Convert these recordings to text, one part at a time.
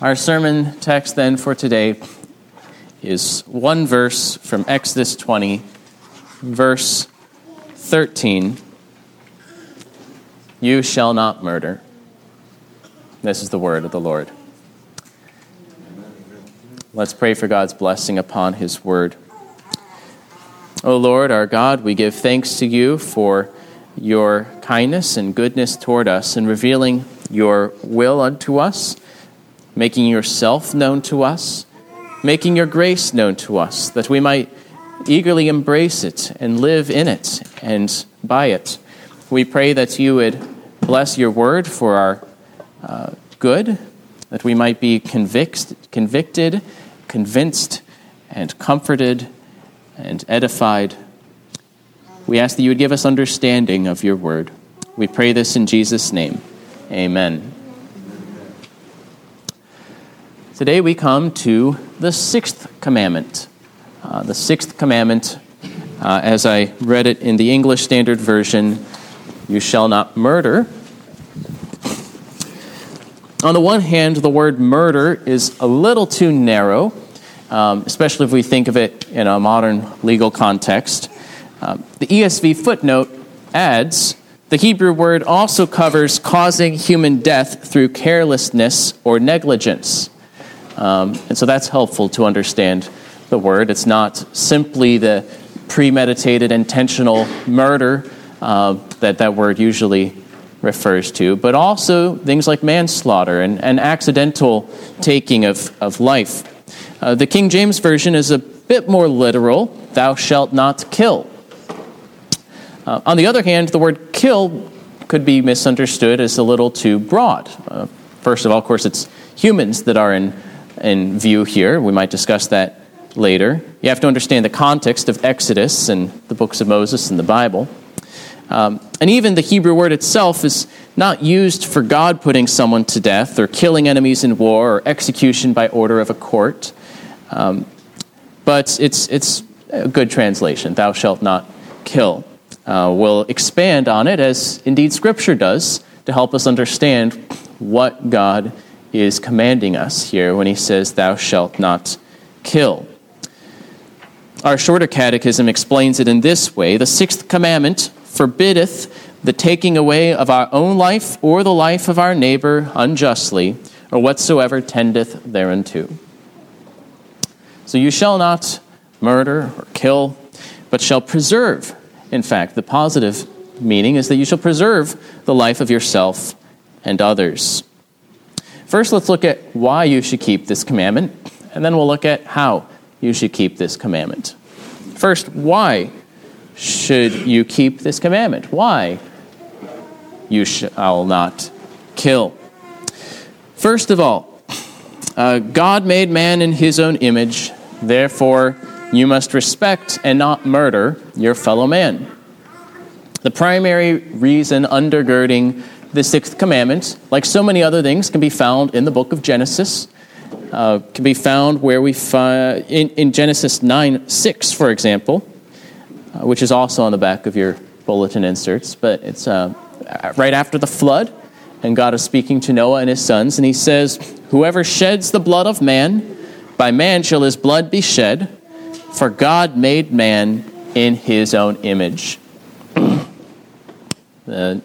Our sermon text then for today is one verse from Exodus 20, verse 13. You shall not murder. This is the word of the Lord. Let's pray for God's blessing upon his word. O Lord, our God, we give thanks to you for your kindness and goodness toward us in revealing your will unto us making yourself known to us, making your grace known to us, that we might eagerly embrace it and live in it and by it. We pray that you would bless your word for our uh, good, that we might be convict, convicted, convinced, and comforted and edified. We ask that you would give us understanding of your word. We pray this in Jesus' name. Amen. Today we come to the sixth commandment. Uh, the sixth commandment, uh, as I read it in the English Standard Version, you shall not murder. On the one hand, the word murder is a little too narrow, um, especially if we think of it in a modern legal context. Um, the ESV footnote adds the Hebrew word also covers causing human death through carelessness or negligence. Um, and so that's helpful to understand the word. It's not simply the premeditated, intentional murder uh, that that word usually refers to, but also things like manslaughter and, and accidental taking of, of life. Uh, the King James Version is a bit more literal thou shalt not kill. Uh, on the other hand, the word kill could be misunderstood as a little too broad. Uh, first of all, of course, it's humans that are in in view here. We might discuss that later. You have to understand the context of Exodus and the books of Moses and the Bible. Um, and even the Hebrew word itself is not used for God putting someone to death or killing enemies in war or execution by order of a court. Um, but it's, it's a good translation thou shalt not kill. Uh, we'll expand on it, as indeed Scripture does, to help us understand what God is commanding us here when he says, Thou shalt not kill. Our shorter catechism explains it in this way The sixth commandment forbiddeth the taking away of our own life or the life of our neighbor unjustly, or whatsoever tendeth thereunto. So you shall not murder or kill, but shall preserve. In fact, the positive meaning is that you shall preserve the life of yourself and others. First, let's look at why you should keep this commandment, and then we'll look at how you should keep this commandment. First, why should you keep this commandment? Why you shall not kill? First of all, uh, God made man in his own image, therefore, you must respect and not murder your fellow man. The primary reason undergirding the sixth commandment, like so many other things, can be found in the book of Genesis. Uh, can be found where we find in, in Genesis 9 6, for example, uh, which is also on the back of your bulletin inserts, but it's uh, right after the flood, and God is speaking to Noah and his sons, and he says, Whoever sheds the blood of man, by man shall his blood be shed, for God made man in his own image. the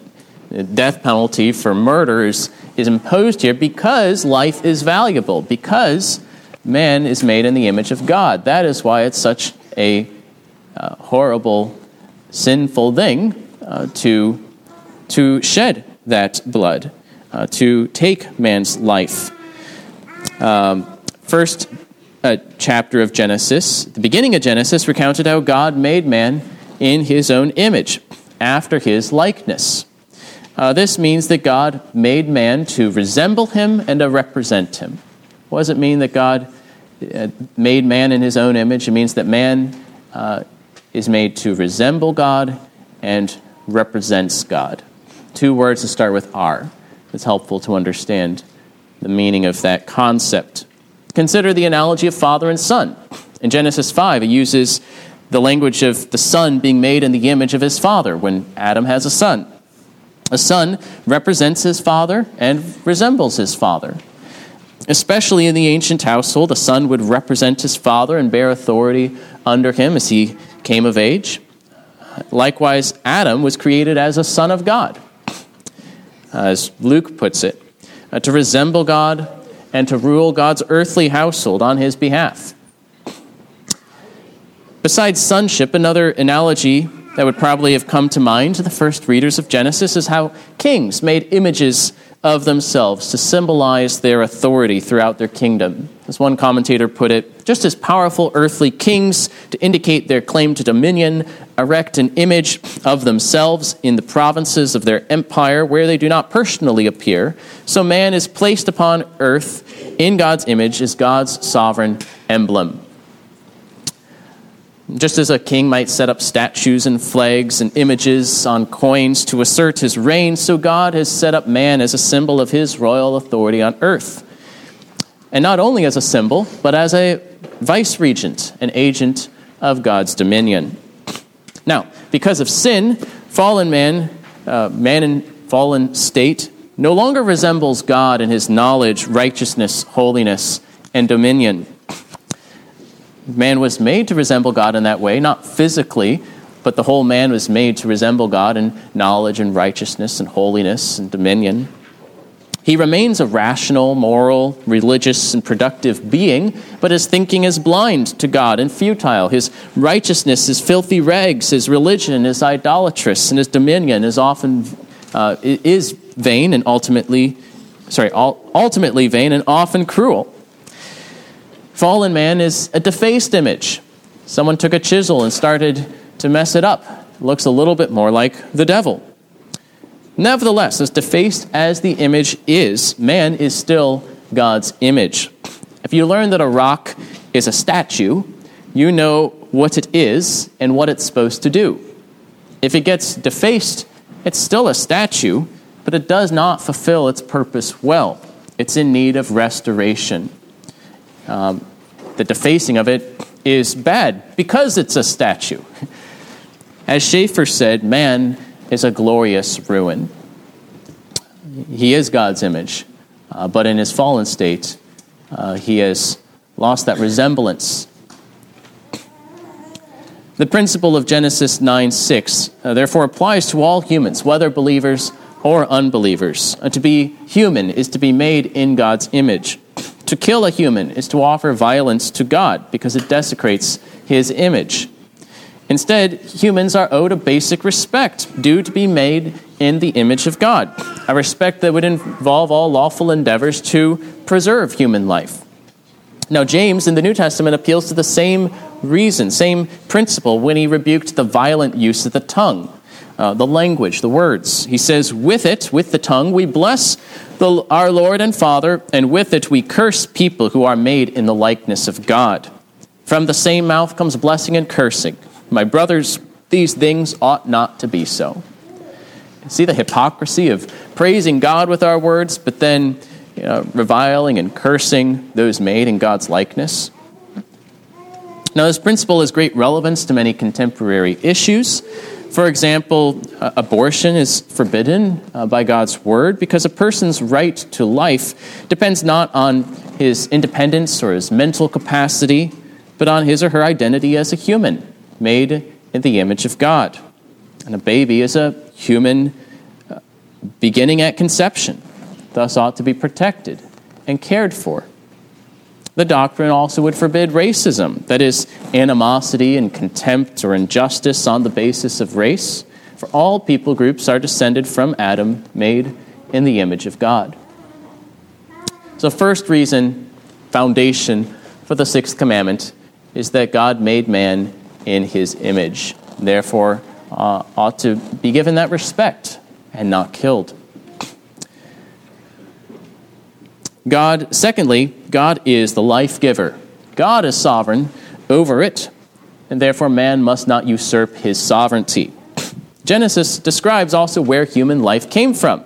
death penalty for murder is, is imposed here because life is valuable, because man is made in the image of God. That is why it's such a uh, horrible, sinful thing uh, to, to shed that blood, uh, to take man's life. Um, first chapter of Genesis, the beginning of Genesis, recounted how God made man in his own image, after his likeness. Uh, this means that God made man to resemble him and to represent him. What does it mean that God uh, made man in his own image? It means that man uh, is made to resemble God and represents God. Two words to start with are. It's helpful to understand the meaning of that concept. Consider the analogy of father and son. In Genesis 5, it uses the language of the son being made in the image of his father when Adam has a son. A son represents his father and resembles his father. especially in the ancient household, a son would represent his father and bear authority under him as he came of age. Likewise, Adam was created as a son of God, as Luke puts it, uh, to resemble God and to rule God's earthly household on his behalf. Besides sonship, another analogy that would probably have come to mind to the first readers of Genesis is how kings made images of themselves to symbolize their authority throughout their kingdom. As one commentator put it, just as powerful earthly kings to indicate their claim to dominion erect an image of themselves in the provinces of their empire where they do not personally appear, so man is placed upon earth in God's image as God's sovereign emblem. Just as a king might set up statues and flags and images on coins to assert his reign, so God has set up man as a symbol of his royal authority on earth. And not only as a symbol, but as a vice regent, an agent of God's dominion. Now, because of sin, fallen man, uh, man in fallen state, no longer resembles God in his knowledge, righteousness, holiness, and dominion. Man was made to resemble God in that way, not physically, but the whole man was made to resemble God in knowledge and righteousness and holiness and dominion. He remains a rational, moral, religious, and productive being, but his thinking is blind to God and futile. His righteousness is filthy rags. His religion is idolatrous, and his dominion is often uh, is vain and ultimately, sorry, ultimately vain and often cruel. Fallen man is a defaced image. Someone took a chisel and started to mess it up. Looks a little bit more like the devil. Nevertheless, as defaced as the image is, man is still God's image. If you learn that a rock is a statue, you know what it is and what it's supposed to do. If it gets defaced, it's still a statue, but it does not fulfill its purpose well. It's in need of restoration. Um, the defacing of it is bad because it's a statue. As Schaeffer said, man is a glorious ruin. He is God's image, uh, but in his fallen state, uh, he has lost that resemblance. The principle of Genesis 9 6 uh, therefore applies to all humans, whether believers or unbelievers. Uh, to be human is to be made in God's image. To kill a human is to offer violence to God because it desecrates his image. Instead, humans are owed a basic respect due to be made in the image of God, a respect that would involve all lawful endeavors to preserve human life. Now, James in the New Testament appeals to the same reason, same principle when he rebuked the violent use of the tongue uh, the language, the words. He says, With it, with the tongue, we bless the, our Lord and Father, and with it we curse people who are made in the likeness of God. From the same mouth comes blessing and cursing. My brothers, these things ought not to be so. See the hypocrisy of praising God with our words, but then you know, reviling and cursing those made in God's likeness? Now, this principle has great relevance to many contemporary issues. For example, uh, abortion is forbidden uh, by God's word because a person's right to life depends not on his independence or his mental capacity, but on his or her identity as a human, made in the image of God. And a baby is a human uh, beginning at conception, thus ought to be protected and cared for. The doctrine also would forbid racism, that is, animosity and contempt or injustice on the basis of race, for all people groups are descended from Adam, made in the image of God. So, first reason, foundation for the sixth commandment is that God made man in his image, therefore, uh, ought to be given that respect and not killed. God, secondly, God is the life giver. God is sovereign over it, and therefore man must not usurp his sovereignty. Genesis describes also where human life came from.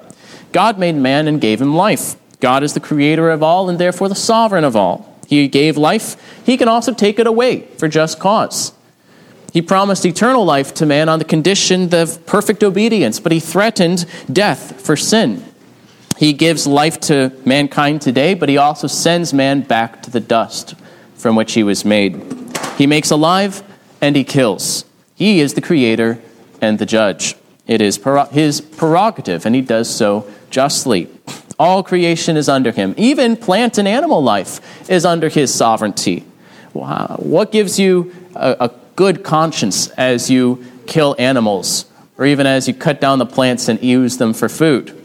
God made man and gave him life. God is the creator of all and therefore the sovereign of all. He gave life, he can also take it away for just cause. He promised eternal life to man on the condition of perfect obedience, but he threatened death for sin. He gives life to mankind today, but he also sends man back to the dust from which he was made. He makes alive and he kills. He is the creator and the judge. It is his prerogative, and he does so justly. All creation is under him. Even plant and animal life is under his sovereignty. What gives you a, a good conscience as you kill animals, or even as you cut down the plants and use them for food?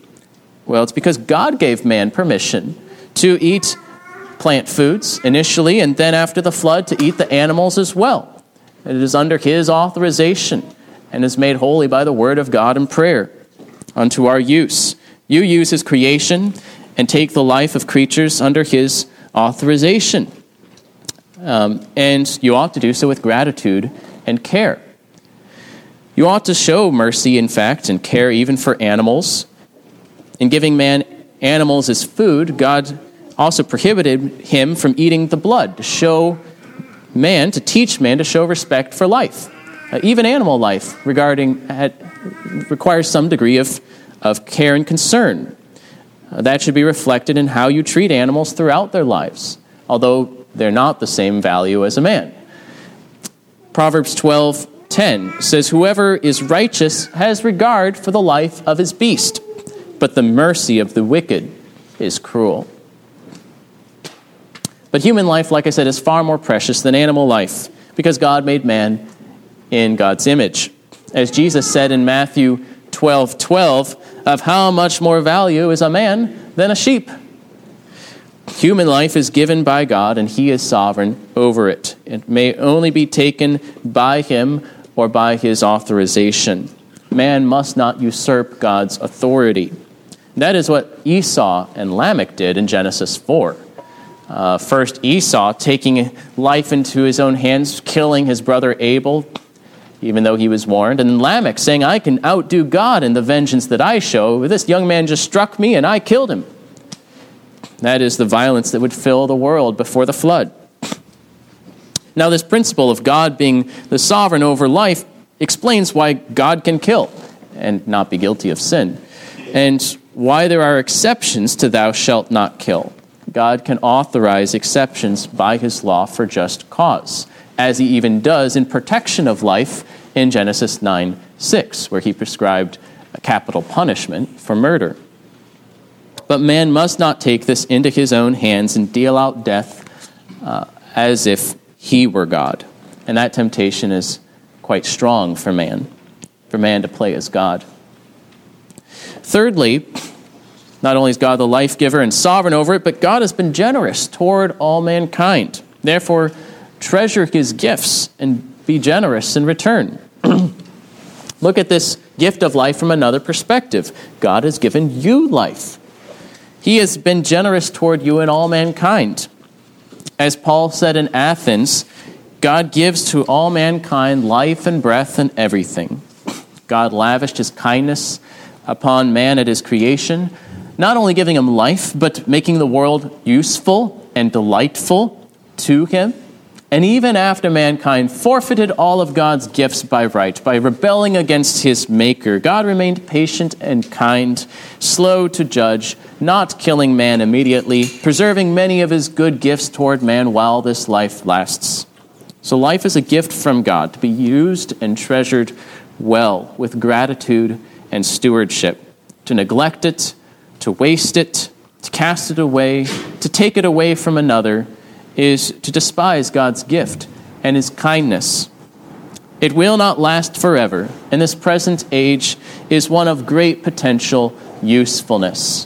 Well, it's because God gave man permission to eat plant foods initially, and then after the flood, to eat the animals as well. It is under his authorization and is made holy by the word of God and prayer unto our use. You use his creation and take the life of creatures under his authorization. Um, and you ought to do so with gratitude and care. You ought to show mercy, in fact, and care even for animals. In giving man animals as food, God also prohibited him from eating the blood to show man, to teach man to show respect for life. Uh, even animal life regarding, requires some degree of, of care and concern. Uh, that should be reflected in how you treat animals throughout their lives, although they're not the same value as a man. Proverbs 12 10 says, Whoever is righteous has regard for the life of his beast, but the mercy of the wicked is cruel. But human life, like I said, is far more precious than animal life because God made man in God's image. As Jesus said in Matthew 12 12, of how much more value is a man than a sheep. Human life is given by God, and He is sovereign over it. It may only be taken by Him or by His authorization. Man must not usurp God's authority. That is what Esau and Lamech did in Genesis 4. Uh, first, Esau taking life into his own hands, killing his brother Abel, even though he was warned. And Lamech saying, I can outdo God in the vengeance that I show. This young man just struck me and I killed him. That is the violence that would fill the world before the flood. Now, this principle of God being the sovereign over life explains why God can kill and not be guilty of sin, and why there are exceptions to thou shalt not kill. God can authorize exceptions by his law for just cause, as he even does in protection of life in Genesis 9 6, where he prescribed a capital punishment for murder. But man must not take this into his own hands and deal out death uh, as if he were God. And that temptation is quite strong for man, for man to play as God. Thirdly, not only is God the life giver and sovereign over it, but God has been generous toward all mankind. Therefore, treasure his gifts and be generous in return. Look at this gift of life from another perspective. God has given you life. He has been generous toward you and all mankind. As Paul said in Athens, God gives to all mankind life and breath and everything. God lavished his kindness upon man at his creation, not only giving him life, but making the world useful and delightful to him. And even after mankind forfeited all of God's gifts by right, by rebelling against his Maker, God remained patient and kind, slow to judge, not killing man immediately, preserving many of his good gifts toward man while this life lasts. So, life is a gift from God to be used and treasured well with gratitude and stewardship. To neglect it, to waste it, to cast it away, to take it away from another is to despise God's gift and his kindness. It will not last forever, and this present age is one of great potential usefulness.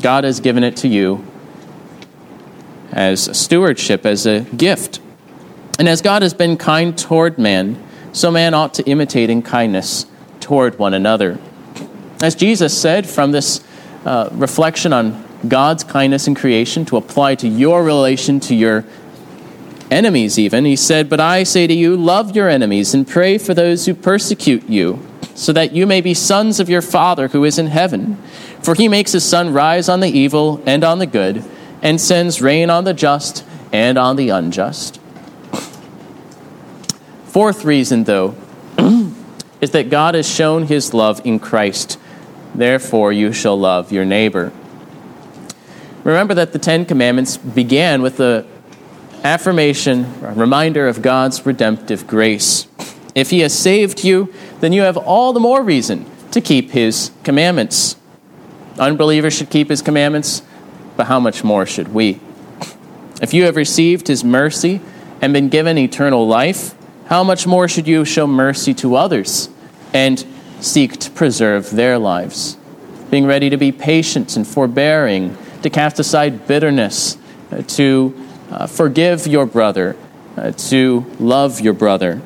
God has given it to you as a stewardship, as a gift. And as God has been kind toward man, so man ought to imitate in kindness toward one another. As Jesus said from this uh, reflection on God's kindness in creation to apply to your relation to your enemies, even. He said, But I say to you, love your enemies and pray for those who persecute you, so that you may be sons of your Father who is in heaven. For he makes his sun rise on the evil and on the good, and sends rain on the just and on the unjust. Fourth reason, though, is that God has shown his love in Christ Therefore, you shall love your neighbor. Remember that the Ten Commandments began with the affirmation, a reminder of God's redemptive grace. If He has saved you, then you have all the more reason to keep His commandments. Unbelievers should keep His commandments, but how much more should we? If you have received His mercy and been given eternal life, how much more should you show mercy to others and seek to preserve their lives? Being ready to be patient and forbearing, to cast aside bitterness, uh, to uh, forgive your brother, uh, to love your brother,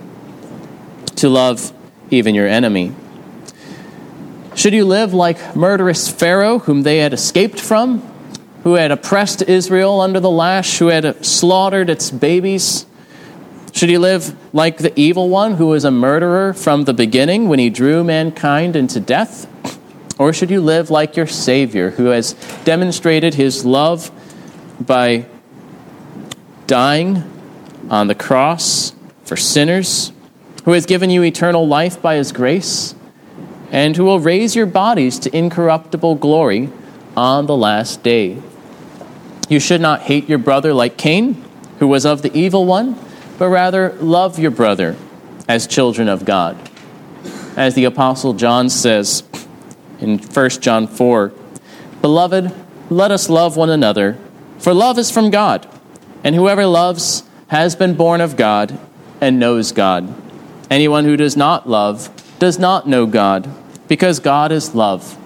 to love even your enemy. Should you live like murderous Pharaoh, whom they had escaped from, who had oppressed Israel under the lash, who had slaughtered its babies? Should you live like the evil one, who was a murderer from the beginning when he drew mankind into death? Or should you live like your Savior, who has demonstrated his love by dying on the cross for sinners, who has given you eternal life by his grace, and who will raise your bodies to incorruptible glory on the last day. You should not hate your brother like Cain, who was of the evil one, but rather love your brother as children of God. As the Apostle John says in 1 John 4 Beloved, let us love one another, for love is from God. And whoever loves has been born of God and knows God. Anyone who does not love does not know God, because God is love.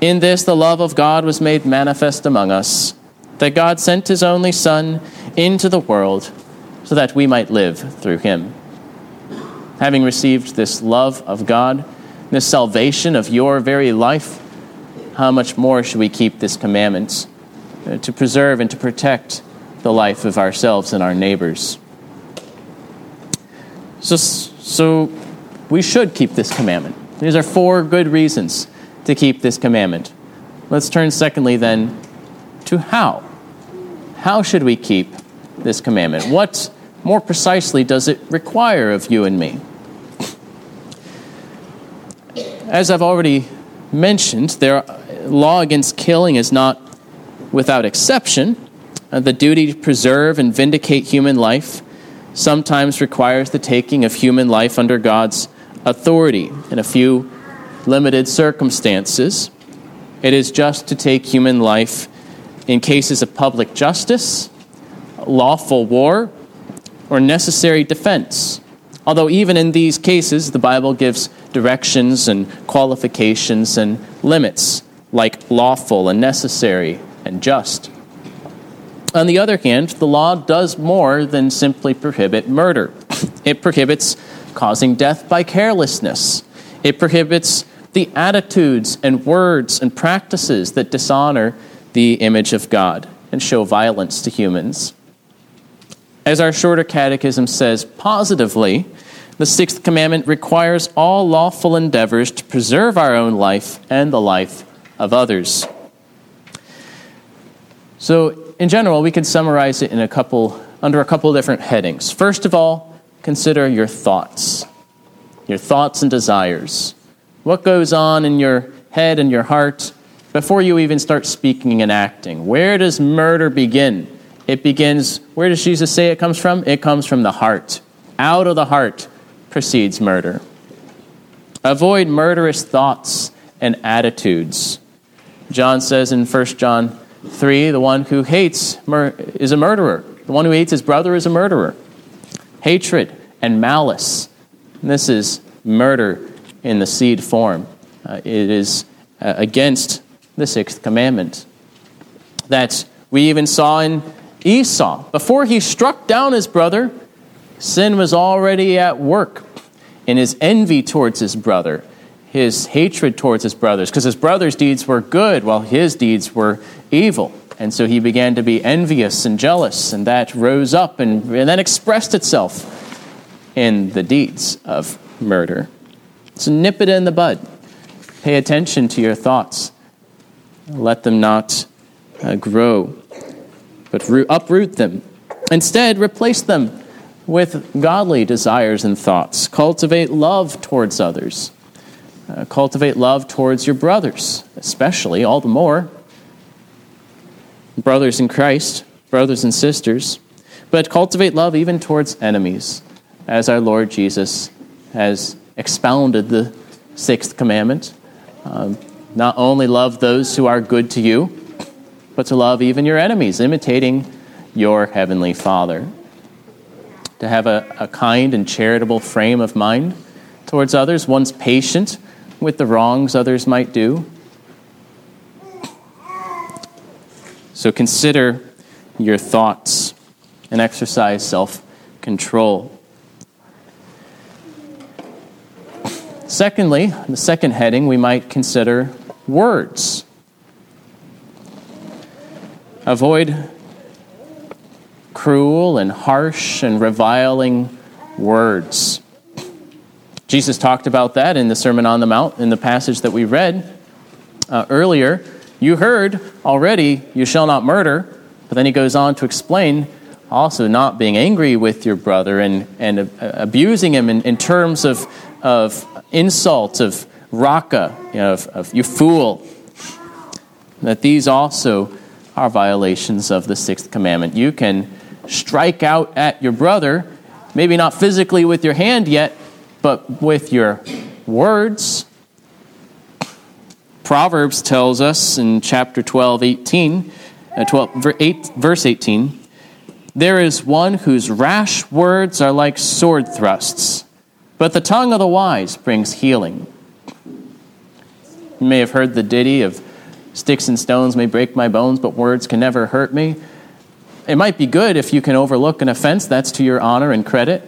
In this, the love of God was made manifest among us, that God sent his only Son into the world so that we might live through him. Having received this love of God, this salvation of your very life, how much more should we keep this commandment uh, to preserve and to protect the life of ourselves and our neighbors. So, so we should keep this commandment. These are four good reasons to keep this commandment. Let's turn, secondly, then, to how. How should we keep this commandment? What, more precisely, does it require of you and me? As I've already mentioned, their law against killing is not without exception. Uh, the duty to preserve and vindicate human life sometimes requires the taking of human life under God's authority. In a few limited circumstances, it is just to take human life in cases of public justice, lawful war, or necessary defense. Although, even in these cases, the Bible gives directions and qualifications and limits, like lawful and necessary and just. On the other hand, the law does more than simply prohibit murder. It prohibits causing death by carelessness. It prohibits the attitudes and words and practices that dishonor the image of God and show violence to humans. As our shorter catechism says positively, the sixth commandment requires all lawful endeavors to preserve our own life and the life of others. So, in general, we can summarize it in a couple, under a couple different headings. First of all, consider your thoughts, your thoughts and desires. What goes on in your head and your heart before you even start speaking and acting? Where does murder begin? It begins, where does Jesus say it comes from? It comes from the heart. Out of the heart proceeds murder. Avoid murderous thoughts and attitudes. John says in 1 John Three, the one who hates mur- is a murderer. The one who hates his brother is a murderer. Hatred and malice. And this is murder in the seed form. Uh, it is uh, against the sixth commandment. That we even saw in Esau. Before he struck down his brother, sin was already at work in his envy towards his brother his hatred towards his brothers, because his brothers' deeds were good while his deeds were evil. And so he began to be envious and jealous, and that rose up and, and then expressed itself in the deeds of murder. So nip it in the bud. Pay attention to your thoughts. Let them not uh, grow, but root, uproot them. Instead, replace them with godly desires and thoughts. Cultivate love towards others Uh, cultivate love towards your brothers, especially, all the more. Brothers in Christ, brothers and sisters. But cultivate love even towards enemies, as our Lord Jesus has expounded the sixth commandment. Um, not only love those who are good to you, but to love even your enemies, imitating your heavenly Father. To have a, a kind and charitable frame of mind towards others, one's patient with the wrongs others might do. So consider your thoughts and exercise self control. Secondly, the second heading, we might consider words. Avoid cruel and harsh and reviling words. Jesus talked about that in the Sermon on the Mount, in the passage that we read uh, earlier. You heard already, you shall not murder, but then he goes on to explain also not being angry with your brother and, and uh, abusing him in, in terms of, of insult, of raka, you know, of, of you fool. That these also are violations of the sixth commandment. You can strike out at your brother, maybe not physically with your hand yet, but with your words. Proverbs tells us in chapter 12, 18, uh, 12, 8, verse 18, there is one whose rash words are like sword thrusts, but the tongue of the wise brings healing. You may have heard the ditty of Sticks and stones may break my bones, but words can never hurt me. It might be good if you can overlook an offense, that's to your honor and credit.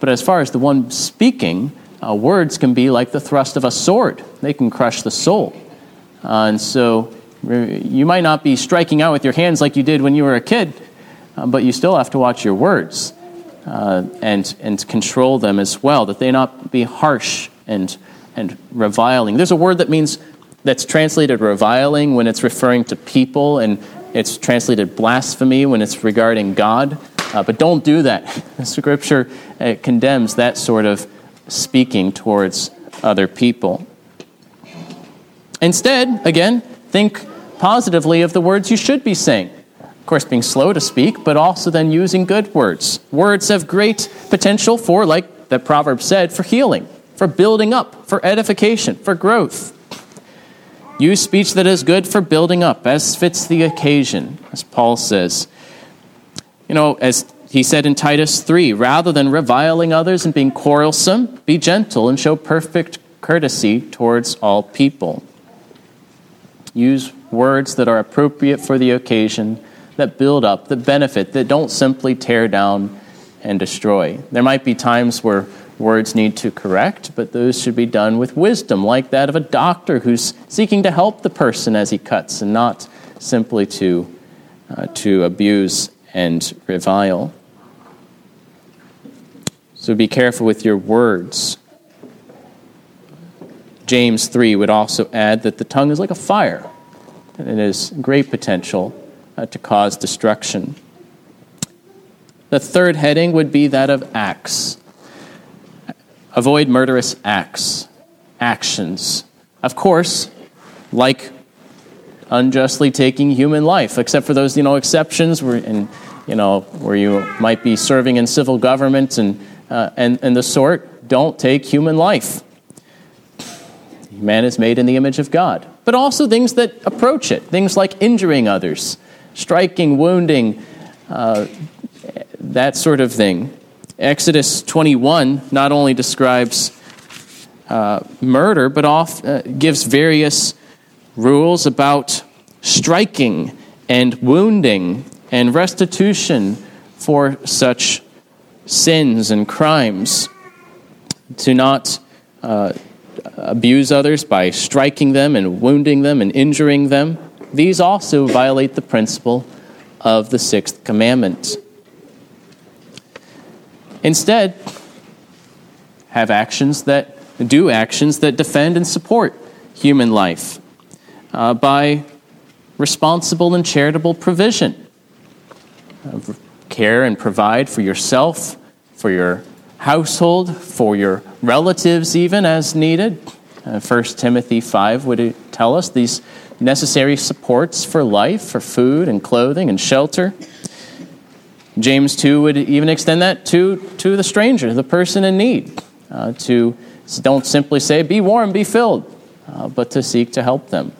But as far as the one speaking, uh, words can be like the thrust of a sword, they can crush the soul. Uh, and so you might not be striking out with your hands like you did when you were a kid, uh, but you still have to watch your words uh, and, and control them as well, that they not be harsh and, and reviling. There's a word that means that's translated reviling when it's referring to people, and it's translated blasphemy when it's regarding God. Uh, but don't do that. Scripture uh, condemns that sort of speaking towards other people. Instead, again, think positively of the words you should be saying. Of course, being slow to speak, but also then using good words. Words have great potential for, like the proverb said, for healing, for building up, for edification, for growth. Use speech that is good for building up, as fits the occasion, as Paul says. You know, as he said in Titus 3 rather than reviling others and being quarrelsome, be gentle and show perfect courtesy towards all people. Use words that are appropriate for the occasion, that build up, that benefit, that don't simply tear down and destroy. There might be times where words need to correct, but those should be done with wisdom, like that of a doctor who's seeking to help the person as he cuts and not simply to, uh, to abuse and revile. So be careful with your words. James 3 would also add that the tongue is like a fire, and it has great potential uh, to cause destruction. The third heading would be that of acts. Avoid murderous acts, actions. Of course, like unjustly taking human life, except for those you know exceptions where in you know where you might be serving in civil government and uh, and and the sort. Don't take human life. Man is made in the image of God, but also things that approach it, things like injuring others, striking, wounding, uh, that sort of thing. Exodus 21 not only describes uh, murder, but off, uh, gives various rules about striking and wounding and restitution for such sins and crimes. To not uh, abuse others by striking them and wounding them and injuring them. These also violate the principle of the sixth commandment. Instead, have actions that do actions that defend and support human life uh, by responsible and charitable provision. Uh, care and provide for yourself, for your household, for your relatives, even as needed. Uh, 1 Timothy 5 would tell us these necessary supports for life, for food and clothing and shelter. James 2 would even extend that to, to the stranger, the person in need, uh, to don't simply say, be warm, be filled, uh, but to seek to help them.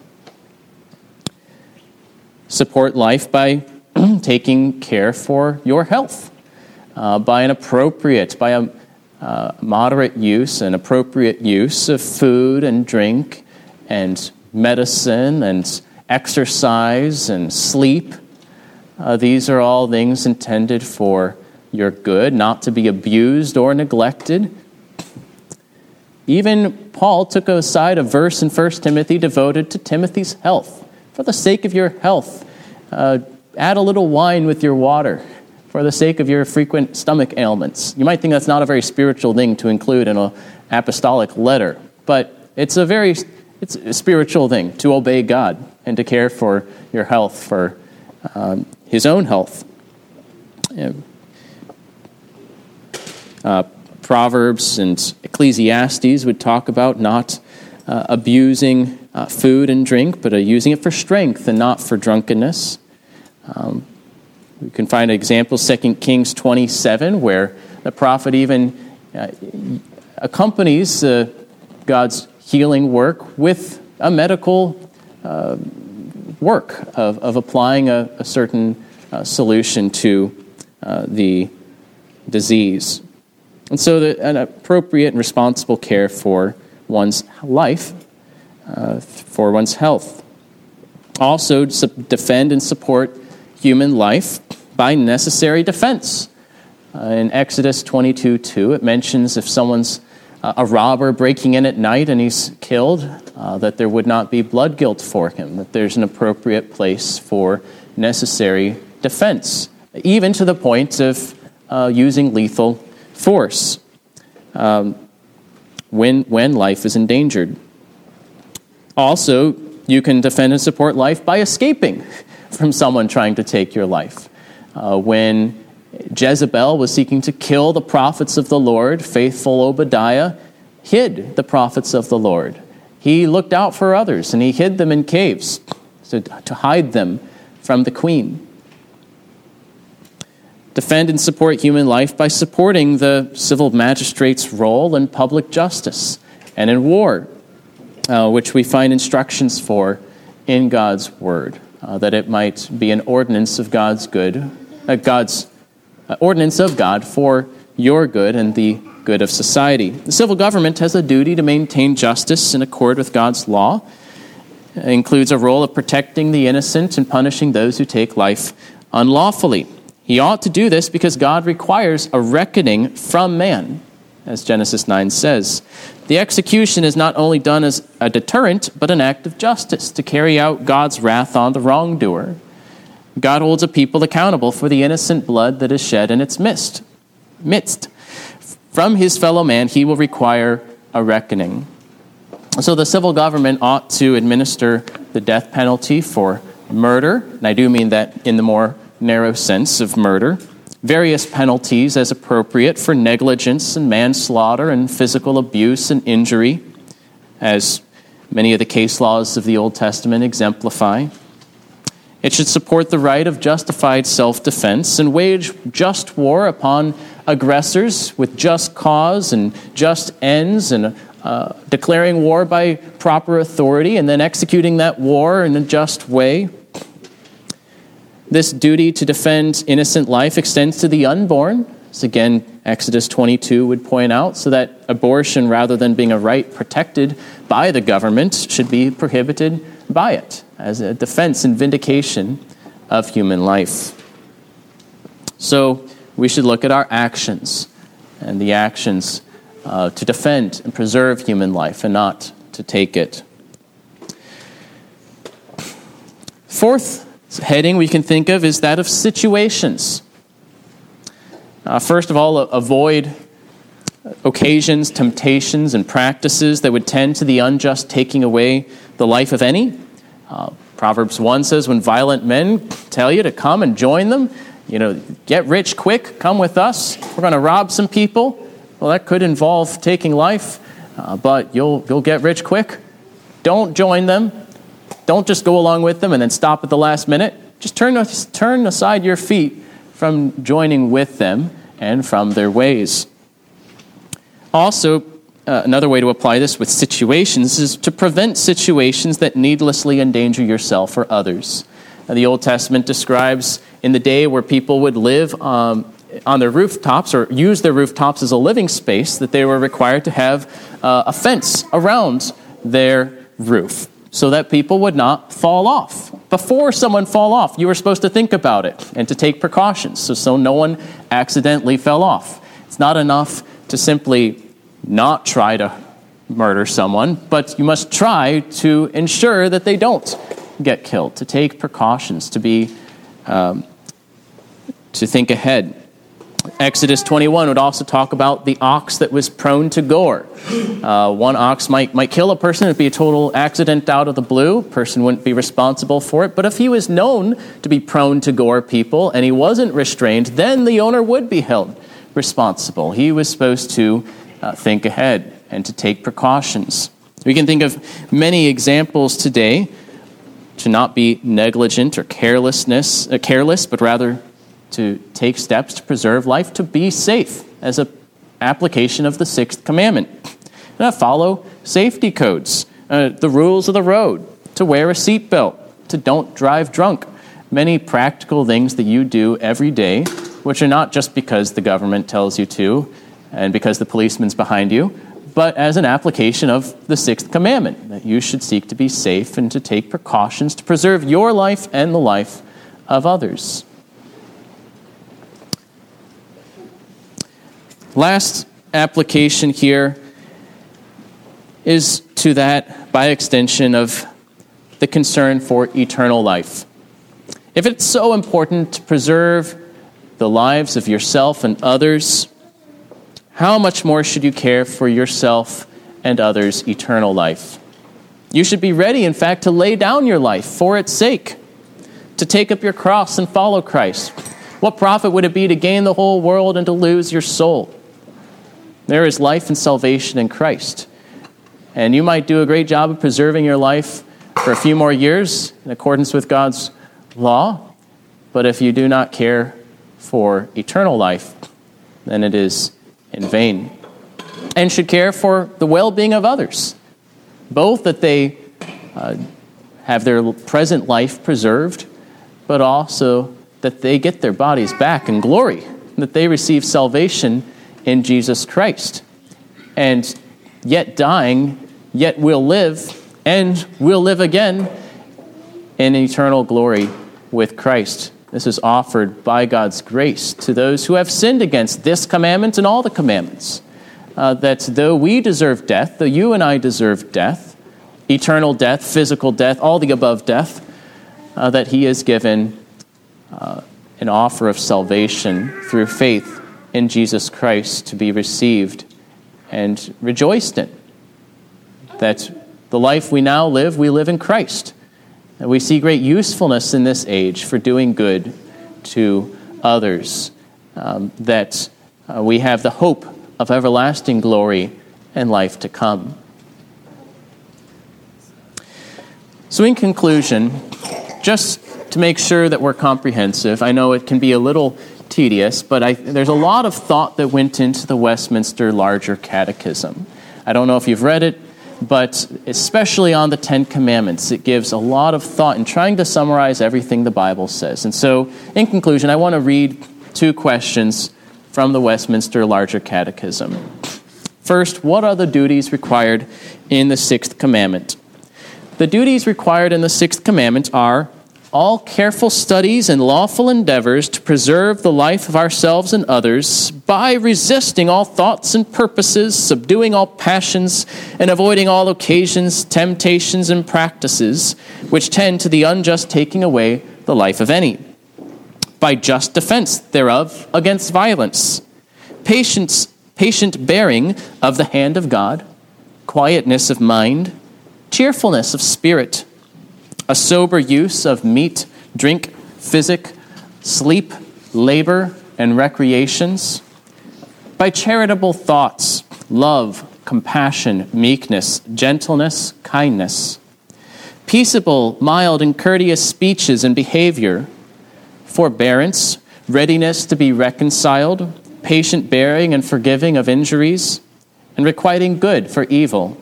Support life by taking care for your health, uh, by an appropriate, by a uh, moderate use and appropriate use of food and drink and medicine and exercise and sleep. Uh, these are all things intended for your good, not to be abused or neglected. Even Paul took aside a verse in 1 Timothy devoted to Timothy's health. For the sake of your health, uh, add a little wine with your water for the sake of your frequent stomach ailments. You might think that's not a very spiritual thing to include in an apostolic letter, but it's a very it's a spiritual thing to obey God and to care for your health, for um, His own health. Uh, Proverbs and Ecclesiastes would talk about not uh, abusing uh, food and drink, but uh, using it for strength and not for drunkenness. Um, we can find an examples, 2 Kings 27, where the prophet even uh, accompanies uh, God's healing work with a medical work of, of applying a, a certain uh, solution to uh, the disease. And so, the, an appropriate and responsible care for one's life, uh, for one's health. Also, defend and support human life by necessary defense. Uh, in Exodus 22 2, it mentions if someone's a robber breaking in at night and he's killed, uh, that there would not be blood guilt for him, that there's an appropriate place for necessary defense, even to the point of uh, using lethal force um, when, when life is endangered. Also, you can defend and support life by escaping from someone trying to take your life. Uh, when Jezebel was seeking to kill the prophets of the Lord, faithful Obadiah hid the prophets of the Lord. He looked out for others and he hid them in caves to, to hide them from the queen. Defend and support human life by supporting the civil magistrate's role in public justice and in war, uh, which we find instructions for in God's word, uh, that it might be an ordinance of God's good, uh, God's Uh, ordinance of God for your good and the good of society. The civil government has a duty to maintain justice in accord with God's law. It includes a role of protecting the innocent and punishing those who take life unlawfully. He ought to do this because God requires a reckoning from man, as Genesis 9 says. The execution is not only done as a deterrent, but an act of justice to carry out God's wrath on the wrongdoer. God holds a people accountable for the innocent blood that is shed in its midst. midst. From his fellow man, he will require a reckoning. So the civil government ought to administer the death penalty for murder, and I do mean that in the more narrow sense of murder, various penalties as appropriate for negligence and manslaughter and physical abuse and injury, as many of the case laws of the Old Testament exemplify. It should support the right of justified self defense and wage just war upon aggressors with just cause and just ends and uh, declaring war by proper authority and then executing that war in a just way. This duty to defend innocent life extends to the unborn, as again Exodus 22 would point out, so that abortion, rather than being a right protected by the government, should be prohibited by it as a defense and vindication of human life. So we should look at our actions and the actions uh, to defend and preserve human life and not to take it. Fourth heading we can think of is that of situations. Uh, first of all, avoid occasions, temptations, and practices that would tend to the unjust taking away the life of any. Uh, Proverbs 1 says, When violent men tell you to come and join them, you know, get rich quick, come with us, we're going to rob some people. Well, that could involve taking life uh, but you'll, you'll get rich quick. Don't join them. Don't just go along with them and then stop at the last minute. Just turn, turn aside your feet from joining with them and from their ways. Also, uh, another way to apply this with situations is to prevent situations that needlessly endanger yourself or others. Uh, the Old Testament describes in the day where people would live um, on their rooftops or use their rooftops as a living space, that they were required to have uh, a fence around their roof so that people would not fall off. Before someone fall off, you were supposed to think about it and to take precautions so, so no one accidentally fell off. It's not enough to simply not try to murder someone, but you must try to ensure that they don't get killed, to take precautions, to be um, to think ahead. Exodus 21 would also talk about the ox that was prone to gore. Uh, one ox might, might kill a person, it'd be a total accident out of the blue. Person wouldn't be responsible for it. But if he was known to be prone to gore people and he wasn't restrained, then the owner would be held responsible. He was supposed to uh, think ahead and to take precautions. We can think of many examples today to not be negligent or carelessness, uh, careless, but rather to take steps to preserve life, to be safe as an application of the sixth commandment. To follow safety codes, uh, the rules of the road, to wear a seatbelt, to don't drive drunk. Many practical things that you do every day, which are not just because the government tells you to and because the policeman's behind you, but as an application of the sixth commandment that you should seek to be safe and to take precautions to preserve your life and the life of others. Last application here is to that, by extension, of the concern for eternal life. If it's so important to preserve the lives of yourself and others, how much more should you care for yourself and others' eternal life? You should be ready, in fact, to lay down your life for its sake, to take up your cross and follow Christ. What profit would it be to gain the whole world and to lose your soul? There is life and salvation in Christ. And you might do a great job of preserving your life for a few more years in accordance with God's law, but if you do not care for eternal life, then it is in vain. And should care for the well being of others, both that they uh, have their present life preserved, but also that they get their bodies back in glory, that they receive salvation in Jesus Christ. And yet dying, yet will live, and will live again in eternal glory with Christ. This is offered by God's grace to those who have sinned against this commandment and all the commandments. Uh, that though we deserve death, though you and I deserve death, eternal death, physical death, all the above death, uh, that He has given uh, an offer of salvation through faith in Jesus Christ to be received and rejoiced in. That the life we now live, we live in Christ. And we see great usefulness in this age for doing good to others. Um, that uh, we have the hope of everlasting glory and life to come. So, in conclusion, just to make sure that we're comprehensive, I know it can be a little tedious, but I, there's a lot of thought that went into the Westminster Larger Catechism. I don't know if you've read it, but especially on the Ten Commandments, it gives a lot of thought in trying to summarize everything the Bible says. And so, in conclusion, I want to read two questions from the Westminster Larger Catechism. First, what are the duties required in the Sixth Commandment? The duties required in the Sixth Commandment are all careful studies and lawful endeavors to preserve the life of ourselves and others by resisting all thoughts and purposes, subduing all passions, and avoiding all occasions, temptations, and practices which tend to the unjust taking away the life of any. By just defense thereof against violence, patience, patient bearing of the hand of God, quietness of mind, cheerfulness of spirit a sober use of meat, drink, physic, sleep, labor, and recreations, by charitable thoughts, love, compassion, meekness, gentleness, kindness, peaceable, mild, and courteous speeches and behavior, forbearance, readiness to be reconciled, patient bearing and forgiving of injuries, and requiting good for evil,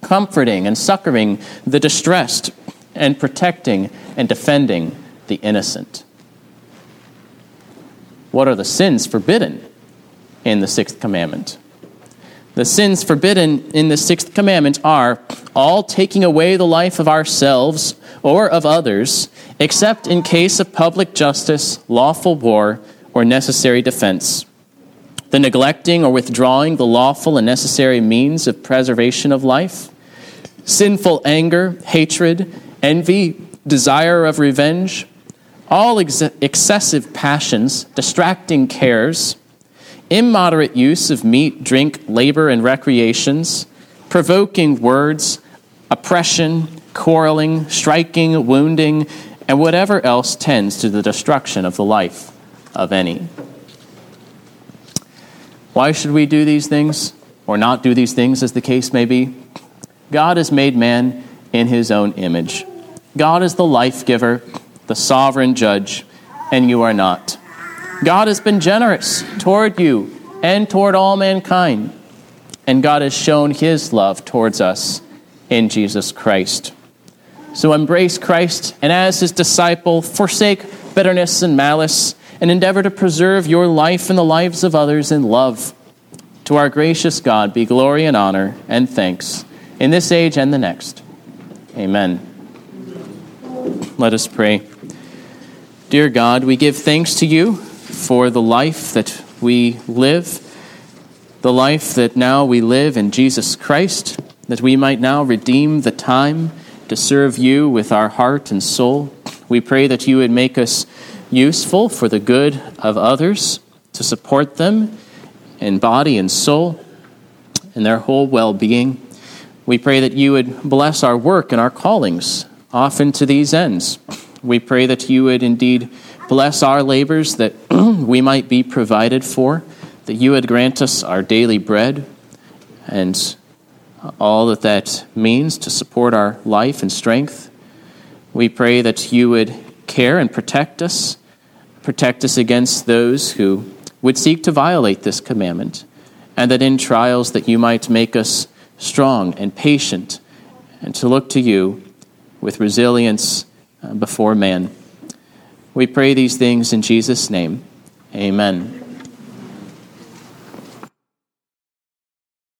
comforting and succoring the distressed, and protecting and defending the innocent. What are the sins forbidden in the sixth commandment? The sins forbidden in the sixth commandment are all taking away the life of ourselves or of others, except in case of public justice, lawful war, or necessary defense. The neglecting or withdrawing the lawful and necessary means of preservation of life. Sinful anger, hatred, envy, desire of revenge, all ex- excessive passions, distracting cares immoderate use of meat, drink, labor, and recreations, provoking words, oppression, quarreling, striking, wounding, and whatever else tends to the destruction of the life of any. Why should we do these things, or not do these things, as the case may be? God has made man in his own image. God is the life giver, the sovereign judge, and you are not. God has been generous toward you and toward all mankind. And God has shown his love towards us in Jesus Christ. So embrace Christ and, as his disciple, forsake bitterness and malice and endeavor to preserve your life and the lives of others in love. To our gracious God be glory and honor and thanks in this age and the next. Amen. Let us pray. Dear God, we give thanks to you for the life that we live, the life that now we live in Jesus Christ, that we might now redeem the time to serve you with our heart and soul. We pray that you would make us useful for the good of others, to support them in body and soul, in their whole well being. We pray that you would bless our work and our callings, often to these ends. We pray that you would indeed Bless our labors that we might be provided for, that you would grant us our daily bread and all that that means to support our life and strength. We pray that you would care and protect us, protect us against those who would seek to violate this commandment, and that in trials that you might make us strong and patient and to look to you with resilience uh, before man. We pray these things in Jesus' name. Amen.